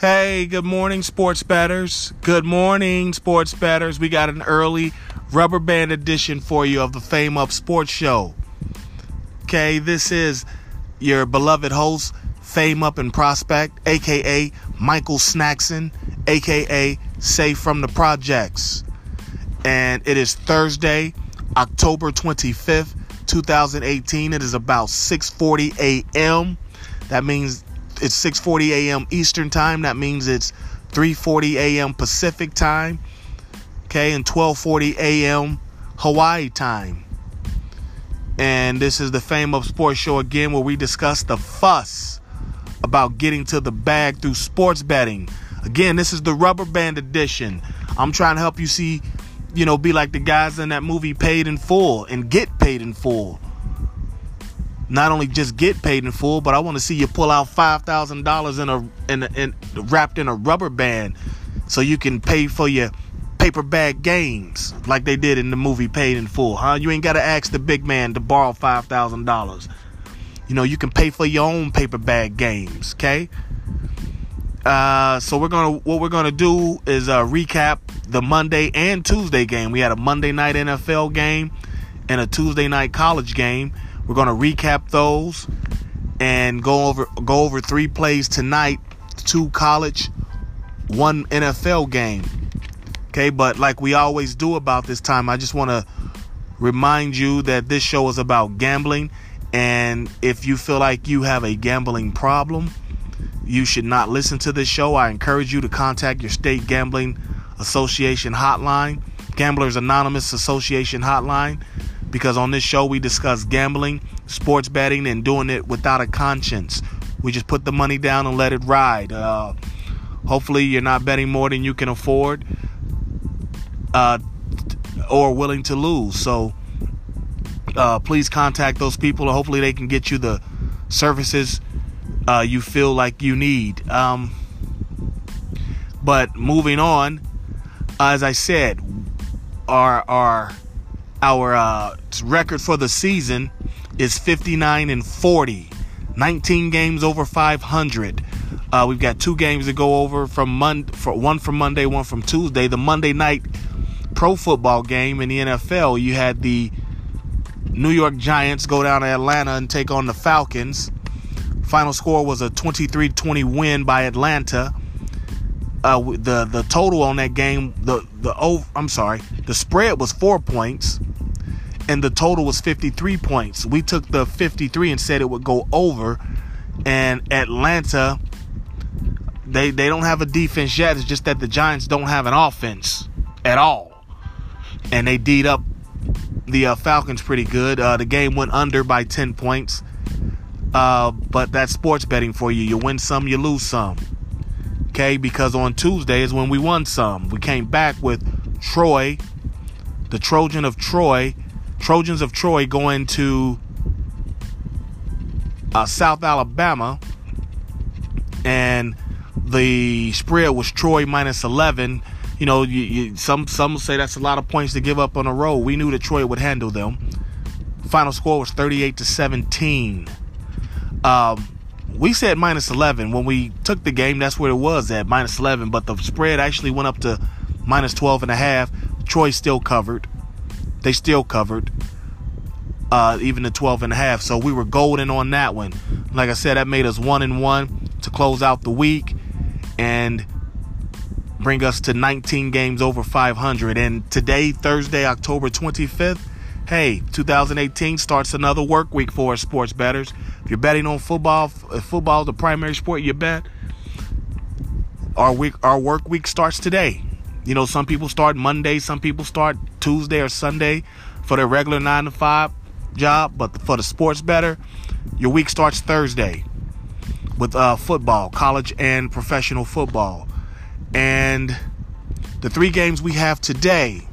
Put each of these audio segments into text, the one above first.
Hey, good morning, sports betters. Good morning, sports betters. We got an early rubber band edition for you of the Fame Up Sports Show. Okay, this is your beloved host, Fame Up and Prospect, aka Michael Snackson, aka Safe from the Projects. And it is Thursday, October 25th, 2018. It is about 6:40 a.m. That means it's 6:40 a.m. Eastern time. That means it's 3:40 a.m. Pacific time. Okay, and 12:40 a.m. Hawaii time. And this is the Fame Up Sports Show again, where we discuss the fuss about getting to the bag through sports betting. Again, this is the rubber band edition. I'm trying to help you see, you know, be like the guys in that movie Paid in Full and get paid in full not only just get paid in full, but I want to see you pull out five thousand dollars in a in, in wrapped in a rubber band, so you can pay for your paper bag games like they did in the movie Paid in Full, huh? You ain't got to ask the big man to borrow five thousand dollars. You know, you can pay for your own paper bag games, okay? Uh, so we're gonna what we're gonna do is uh, recap the Monday and Tuesday game. We had a Monday night NFL game and a Tuesday night college game. We're going to recap those and go over go over three plays tonight, two college, one NFL game. Okay, but like we always do about this time, I just want to remind you that this show is about gambling and if you feel like you have a gambling problem, you should not listen to this show. I encourage you to contact your state gambling association hotline, Gamblers Anonymous Association hotline because on this show we discuss gambling, sports betting, and doing it without a conscience. We just put the money down and let it ride. Uh, hopefully, you're not betting more than you can afford uh, or willing to lose. So, uh, please contact those people. Hopefully, they can get you the services uh, you feel like you need. Um, but moving on, as I said, our our our uh, record for the season is 59 and 40, 19 games over 500. Uh, we've got two games to go over from Monday, for one from Monday, one from Tuesday. The Monday night pro football game in the NFL, you had the New York Giants go down to Atlanta and take on the Falcons. Final score was a 23-20 win by Atlanta. Uh, the the total on that game, the the oh, I'm sorry, the spread was four points and the total was 53 points. We took the 53 and said it would go over. And Atlanta, they they don't have a defense yet. It's just that the Giants don't have an offense at all, and they beat up the uh, Falcons pretty good. Uh, the game went under by 10 points. Uh, but that's sports betting for you. You win some, you lose some. Okay, because on Tuesday is when we won some. We came back with Troy, the Trojan of Troy, Trojans of Troy going to uh, South Alabama, and the spread was Troy minus 11. You know, you, you, some some say that's a lot of points to give up on a road. We knew that Troy would handle them. Final score was 38 to 17. Um, we said minus 11 when we took the game. That's where it was at minus 11, but the spread actually went up to minus 12 and a half. Troy still covered they still covered uh, even the 12 and a half. So we were golden on that one. Like I said, that made us one and one to close out the week and bring us to 19 games over 500. And today, Thursday, October 25th, hey, 2018 starts another work week for sports betters. If you're betting on football, if football is the primary sport you bet, our week, our work week starts today. You know, some people start Monday, some people start Tuesday or Sunday for their regular nine to five job, but for the sports better, your week starts Thursday with uh, football, college and professional football. And the three games we have today,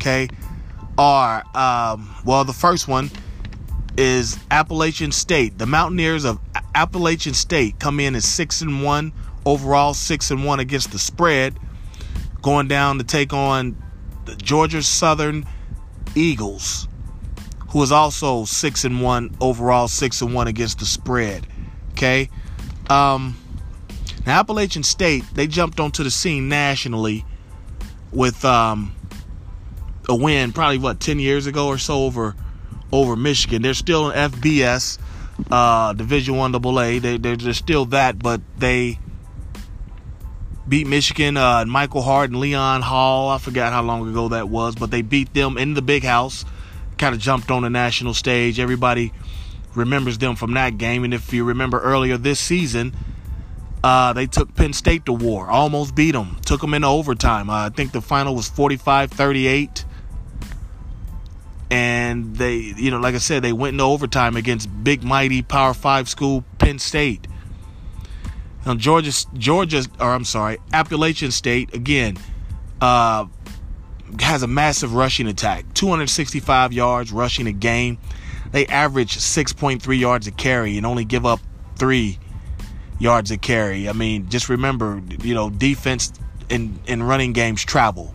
okay, are um, well, the first one is Appalachian State. The Mountaineers of Appalachian State come in as six and one overall, six and one against the spread, going down to take on the Georgia Southern Eagles, who is also six and one overall, six and one against the spread. Okay, um, Now, Appalachian State, they jumped onto the scene nationally with um, a win, probably what 10 years ago or so over over Michigan. They're still in FBS, uh, Division One AA. They they're, they're still that, but they beat Michigan. Uh, Michael Hart and Leon Hall. I forgot how long ago that was, but they beat them in the Big House. Kind of jumped on the national stage. Everybody remembers them from that game. And if you remember earlier this season, uh, they took Penn State to war, almost beat them, took them into overtime. Uh, I think the final was 45 38. And they, you know, like I said, they went into overtime against big, mighty Power Five school Penn State. Now, Georgia, Georgia, or I'm sorry, Appalachian State again uh, has a massive rushing attack, 265 yards rushing a game. They average 6.3 yards a carry and only give up three yards a carry. I mean, just remember, you know, defense in in running games travel.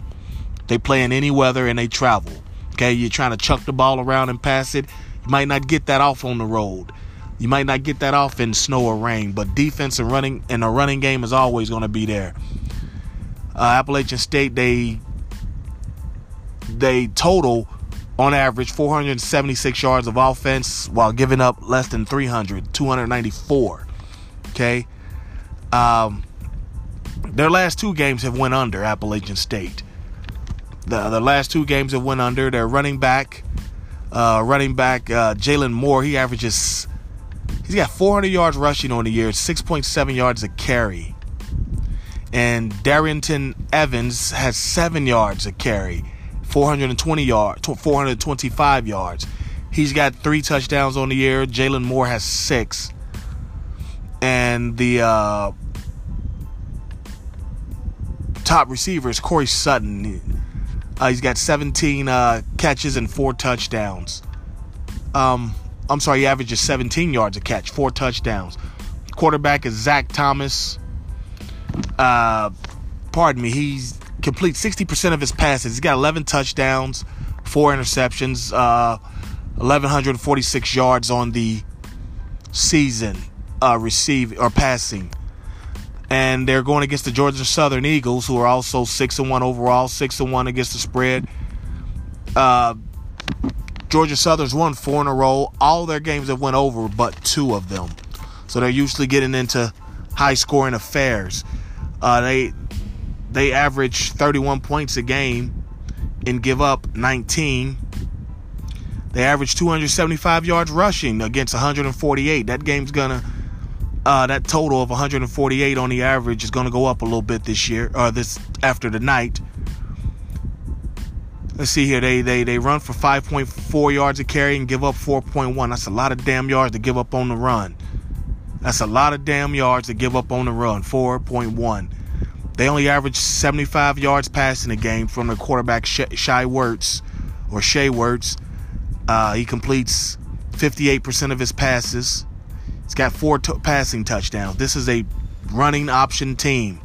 They play in any weather and they travel. Okay, you're trying to chuck the ball around and pass it. You might not get that off on the road. You might not get that off in snow or rain, but defense and running and a running game is always going to be there. Uh, Appalachian State they they total on average 476 yards of offense while giving up less than 300, 294. Okay, um, their last two games have went under Appalachian State. The the last two games have went under. Their running back, uh, running back uh, Jalin Moore, he averages He's got 400 yards rushing on the year, 6.7 yards a carry. And Darrynton Evans has seven yards a carry, 420 yards, 425 yards. He's got three touchdowns on the year. Jalin Moore has six. And the uh, top receiver is Corey Sutton. Uh, he's got 17 uh, catches and four touchdowns. Um, I'm sorry, he averages 17 yards a catch, four touchdowns. Quarterback is Zac Thomas. Uh, pardon me, he's complete 60% of his passes. He's got 11 touchdowns, four interceptions, uh, 1,146 yards on the season, uh, receiving or passing. And they're going against the Georgia Southern Eagles, who are also six and one overall, six and one against the spread. Uh, Georgia Southern's won four in a row. All their games have went over, but two of them. So they're usually getting into high scoring affairs. Uh, they they average 31 points a game and give up 19. They average 275 yards rushing against 148. That game's gonna uh, that total of 148 on the average is gonna go up a little bit this year or this after the night. Let's see here. They they they run for 5.4 yards a carry and give up 4.1. That's a lot of damn yards to give up on the run. That's a lot of damn yards to give up on the run. 4.1. They only average 75 yards passing a game from the quarterback Shai Werts or Shea Werts. Uh, he completes 58% of his passes. He's got four t- passing touchdowns. This is a running option team.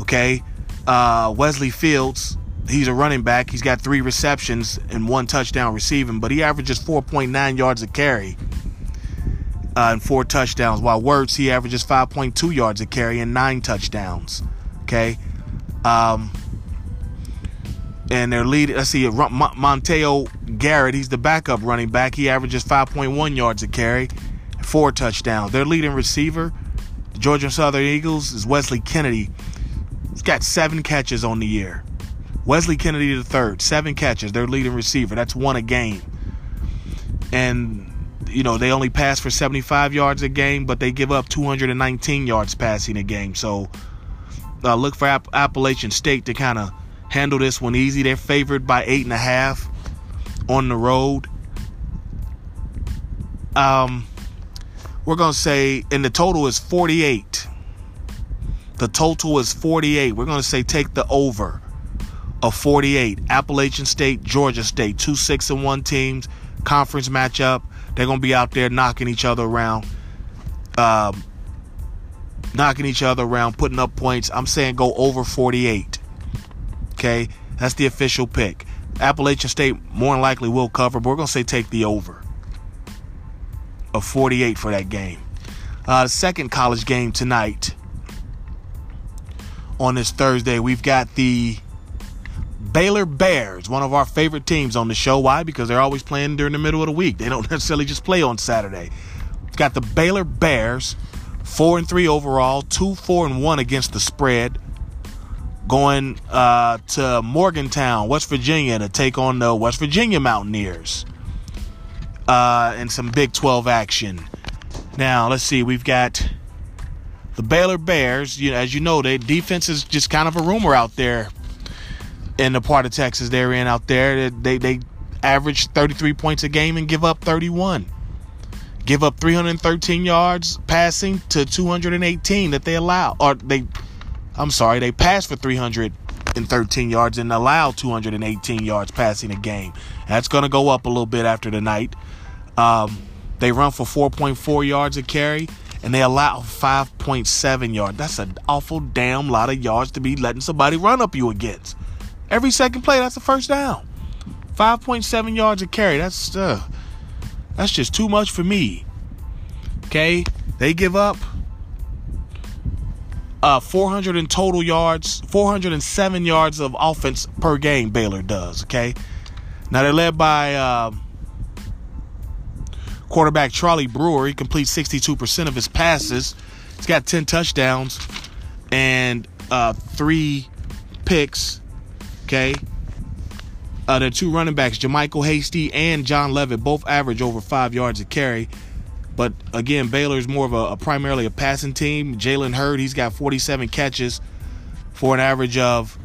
Okay. Uh, Wesley Fields he's a running back. He's got three receptions and one touchdown receiving, but he averages 4.9 yards a carry uh, and four touchdowns. While Werts, he averages 5.2 yards a carry and nine touchdowns. Okay. Um, and their lead, let's see, Monteo Garrett, he's the backup running back. He averages 5.1 yards a carry, four touchdowns. Their leading receiver, the Georgia Southern Eagles, is Wesley Kennedy. He's got seven catches on the year. Wesley Kennedy the third, seven catches, their leading receiver. That's one a game. And, you know, they only pass for 75 yards a game, but they give up 219 yards passing a game. So uh, look for App- Appalachian State to kind of handle this one easy. They're favored by eight and a half on the road. Um, we're going to say, and the total is 48. The total is 48. We're going to say take the over of 48. Appalachian State, Georgia State, two six and one teams, conference matchup. They're gonna be out there knocking each other around, um, knocking each other around, putting up points. I'm saying go over 48. Okay, that's the official pick. Appalachian State more than likely will cover, but we're gonna say take the over of 48 for that game. Uh, second college game tonight on this Thursday. We've got the Baylor Bears, one of our favorite teams on the show. Why? Because they're always playing during the middle of the week. They don't necessarily just play on Saturday. We've got the Baylor Bears, four and three overall, two four and one against the spread, going uh, to Morgantown, West Virginia, to take on the West Virginia Mountaineers, uh, and some Big 12 action. Now let's see. We've got the Baylor Bears. You as you know, their defense is just kind of a rumor out there in the part of Texas they're in out there. They they average 33 points a game and give up 31. Give up 313 yards passing to 218 that they allow or they I'm sorry, they pass for 313 yards and allow 218 yards passing a game. That's going to go up a little bit after the night. Um, they run for 4.4 yards a carry and they allow 5.7 yards. That's an awful damn lot of yards to be letting somebody run up you against. Every second play, that's a first down. 5.7 yards a carry. That's uh, that's just too much for me. Okay, they give up uh, 400 in total yards, 407 yards of offense per game. Baylor does. Okay, now they're led by uh, quarterback Charlie Brewer. He completes 62% of his passes. He's got 10 touchdowns and uh, three picks Okay. Uh, the two running backs, JaMycal Hasty and John Lovett, both average over five yards a carry. But again, Baylor is more of a, a primarily a passing team. Jalen Hurd, he's got 47 catches for an average of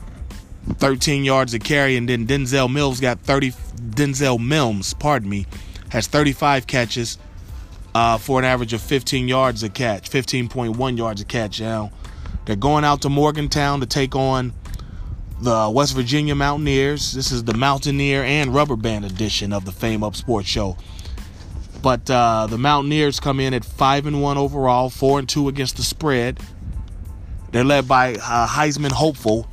13 yards a carry, and then Denzel Mills got 30. Denzel Mims, pardon me, has 35 catches uh, for an average of 15 yards a catch, 15.1 yards a catch. Now they're going out to Morgantown to take on the West Virginia Mountaineers. This is the Mountaineer and Rubber Band edition of the Fame Up Sports Show. But uh, the Mountaineers come in at five and one overall, four and two against the spread. They're led by uh, Heisman hopeful,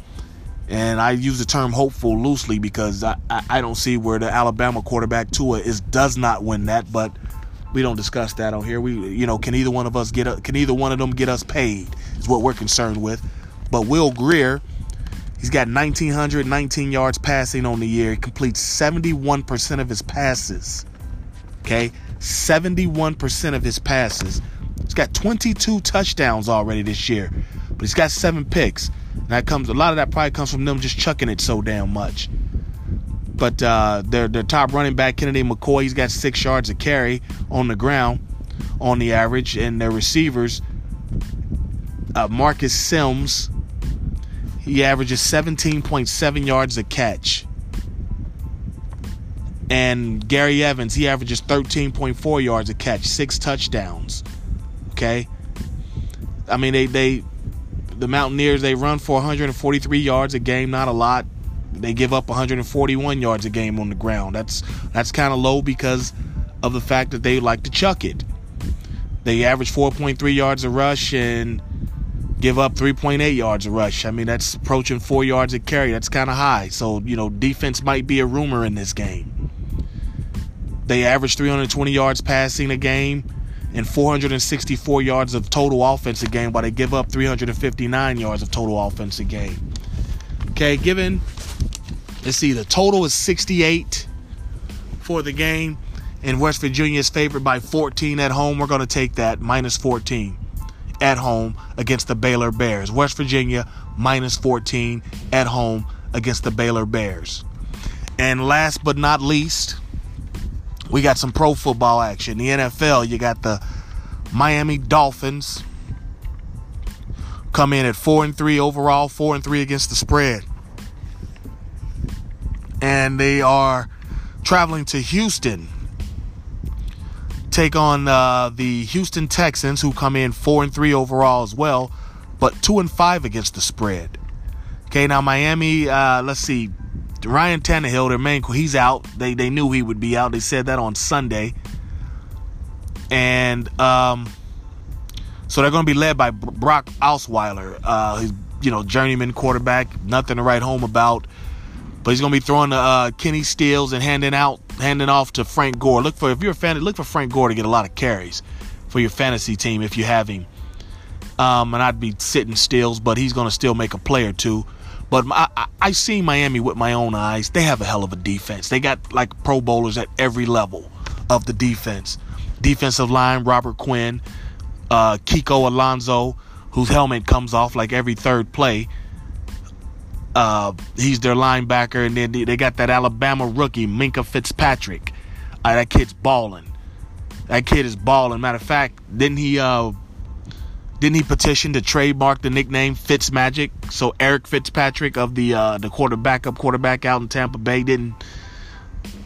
and I use the term hopeful loosely because I, I, don't see where the Alabama quarterback Tua is does not win that. But we don't discuss that on here. We you know can either one of us get a, can either one of them get us paid is what we're concerned with. But Will Grier, He's got 1,919 yards passing on the year. He completes 71% of his passes. Okay? 71% of his passes. He's got 22 touchdowns already this year, but he's got seven picks. And that comes a lot of that probably comes from them just chucking it so damn much. But uh, their their top running back Kennedy McKoy, he's got six yards a carry on the ground on the average, and their receivers, uh, Marcus Simms, he averages 17.7 yards a catch. And Gary Evans, he averages 13.4 yards a catch, six touchdowns. Okay? I mean, they, they the Mountaineers, they run for 143 yards a game, not a lot. They give up 141 yards a game on the ground. That's that's kind of low because of the fact that they like to chuck it. They average 4.3 yards a rush and give up 3.8 yards a rush. I mean, that's approaching four yards a carry. That's kind of high. So, you know, defense might be a rumor in this game. They average 320 yards passing a game and 464 yards of total offense game, while they give up 359 yards of total offense game. Okay, given, let's see, the total is 68 for the game, and West Virginia is favored by 14 at home. We're going to take that minus 14 at home against the Baylor Bears. West Virginia minus 14 at home against the Baylor Bears. And last but not least, we got some pro football action. The NFL, you got the Miami Dolphins come in at 4 and 3 overall, 4 and 3 against the spread. And they are traveling to Houston take on uh, the Houston Texans, who come in four and three overall as well, but two and five against the spread. Okay, now Miami. Uh, let's see, Ryan Tannehill, their main, he's out. They they knew he would be out. They said that on Sunday, and um, so they're going to be led by Brock Osweiler. Uh, he's you know journeyman quarterback, nothing to write home about. But he's gonna be throwing to uh, Kenny Stills and handing out, handing off to Frank Gore. Look for if you're a fan, look for Frank Gore to get a lot of carries for your fantasy team if you have him. Um, and I'd be sitting stills, but he's going to still make a play or two. But I, I, I see Miami with my own eyes. They have a hell of a defense. They got like Pro Bowlers at every level of the defense. Defensive line, Robert Quinn, uh, Kiko Alonso, whose helmet comes off like every third play. Uh, he's their linebacker, and then they got that Alabama rookie, Minkah Fitzpatrick. Uh, that kid's balling. That kid is balling. Matter of fact, didn't he? Uh, didn't he petition to trademark the nickname Fitzmagic? So Eric Fitzpatrick of the uh, the quarterback up quarterback out in Tampa Bay didn't,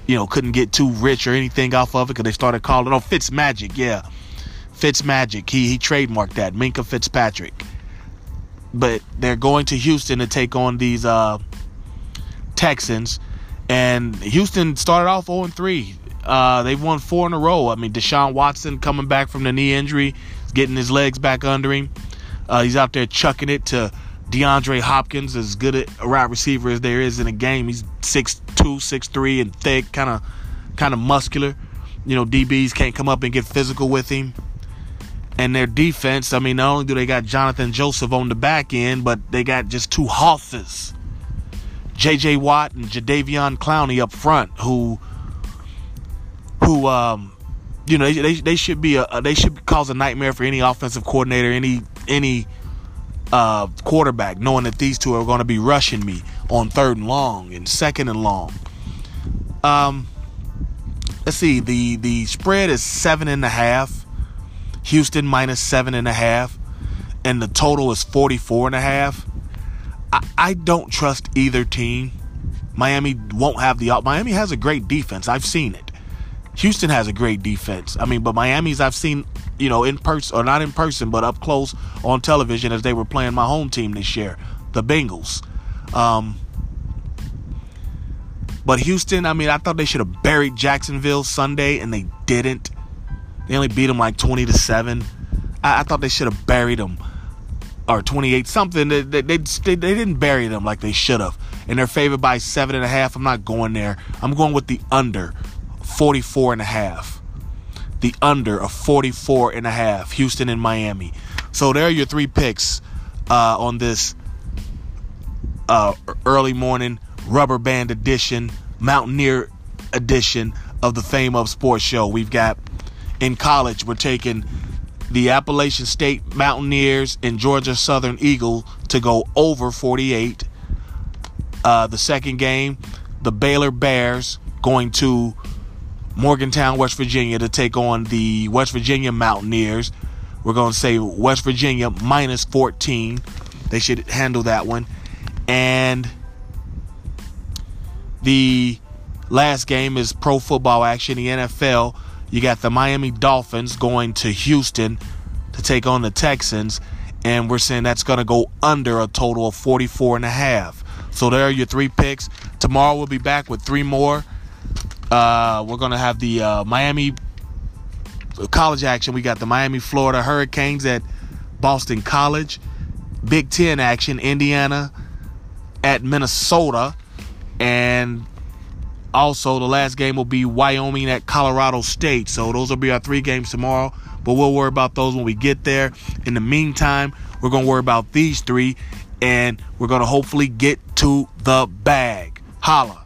you know, couldn't get too rich or anything off of it because they started calling oh Fitzmagic, yeah, Fitzmagic. He he trademarked that Minkah Fitzpatrick but they're going to Houston to take on these uh, Texans. And Houston started off 0 3. Uh, they've won four in a row. I mean, Deshaun Watson coming back from the knee injury, getting his legs back under him. Uh, he's out there chucking it to DeAndre Hopkins, as good a route receiver as there is in a game. He's 6'2, 6'3, and thick, kind of kind of muscular. You know, DBs can't come up and get physical with him and their defense. I mean, not only do they got Johnathan Joseph on the back end, but they got just two hosses. J.J. Watt and Jadeveon Clowney up front, who, who, um, you know, they, they, they should be a they should cause a nightmare for any offensive coordinator, any any uh, quarterback, knowing that these two are going to be rushing me on third and long and second and long. Um, let's see, the the spread is seven and a half. Houston minus seven and a half, and the total is 44 and a half. I, I don't trust either team. Miami won't have the Miami has a great defense. I've seen it. Houston has a great defense. I mean, but Miami's I've seen, you know, in person or not in person, but up close on television as they were playing my home team this year, the Bengals. Um, but Houston, I mean, I thought they should have buried Jacksonville Sunday, and they didn't. They only beat them like 20 to 7. I, I thought they should have buried them. Or 28 something. They, they, they, they didn't bury them like they should have. And they're favored by 7.5. I'm not going there. I'm going with the under 44 and a half. The under of 44 and a half. Houston and Miami. So there are your three picks uh, on this uh, early morning rubber band edition, Mountaineer edition of the Fame Up Sports Show. We've got in college we're taking the Appalachian State Mountaineers and Georgia Southern Eagle to go over 48. Uh, the second game, the Baylor Bears going to Morgantown, West Virginia to take on the West Virginia Mountaineers. We're going to say West Virginia minus 14. They should handle that one. And the last game is pro football action, the NFL. You got the Miami Dolphins going to Houston to take on the Texans, and we're saying that's going to go under a total of 44 and a half. So there are your three picks. Tomorrow we'll be back with three more. Uh, we're going to have the uh, Miami college action. We got the Miami, Florida Hurricanes at Boston College. Big Ten action, Indiana at Minnesota. And also, the last game will be Wyoming at Colorado State. So those will be our three games tomorrow. But we'll worry about those when we get there. In the meantime, we're going to worry about these three. And we're going to hopefully get to the bag. Holla.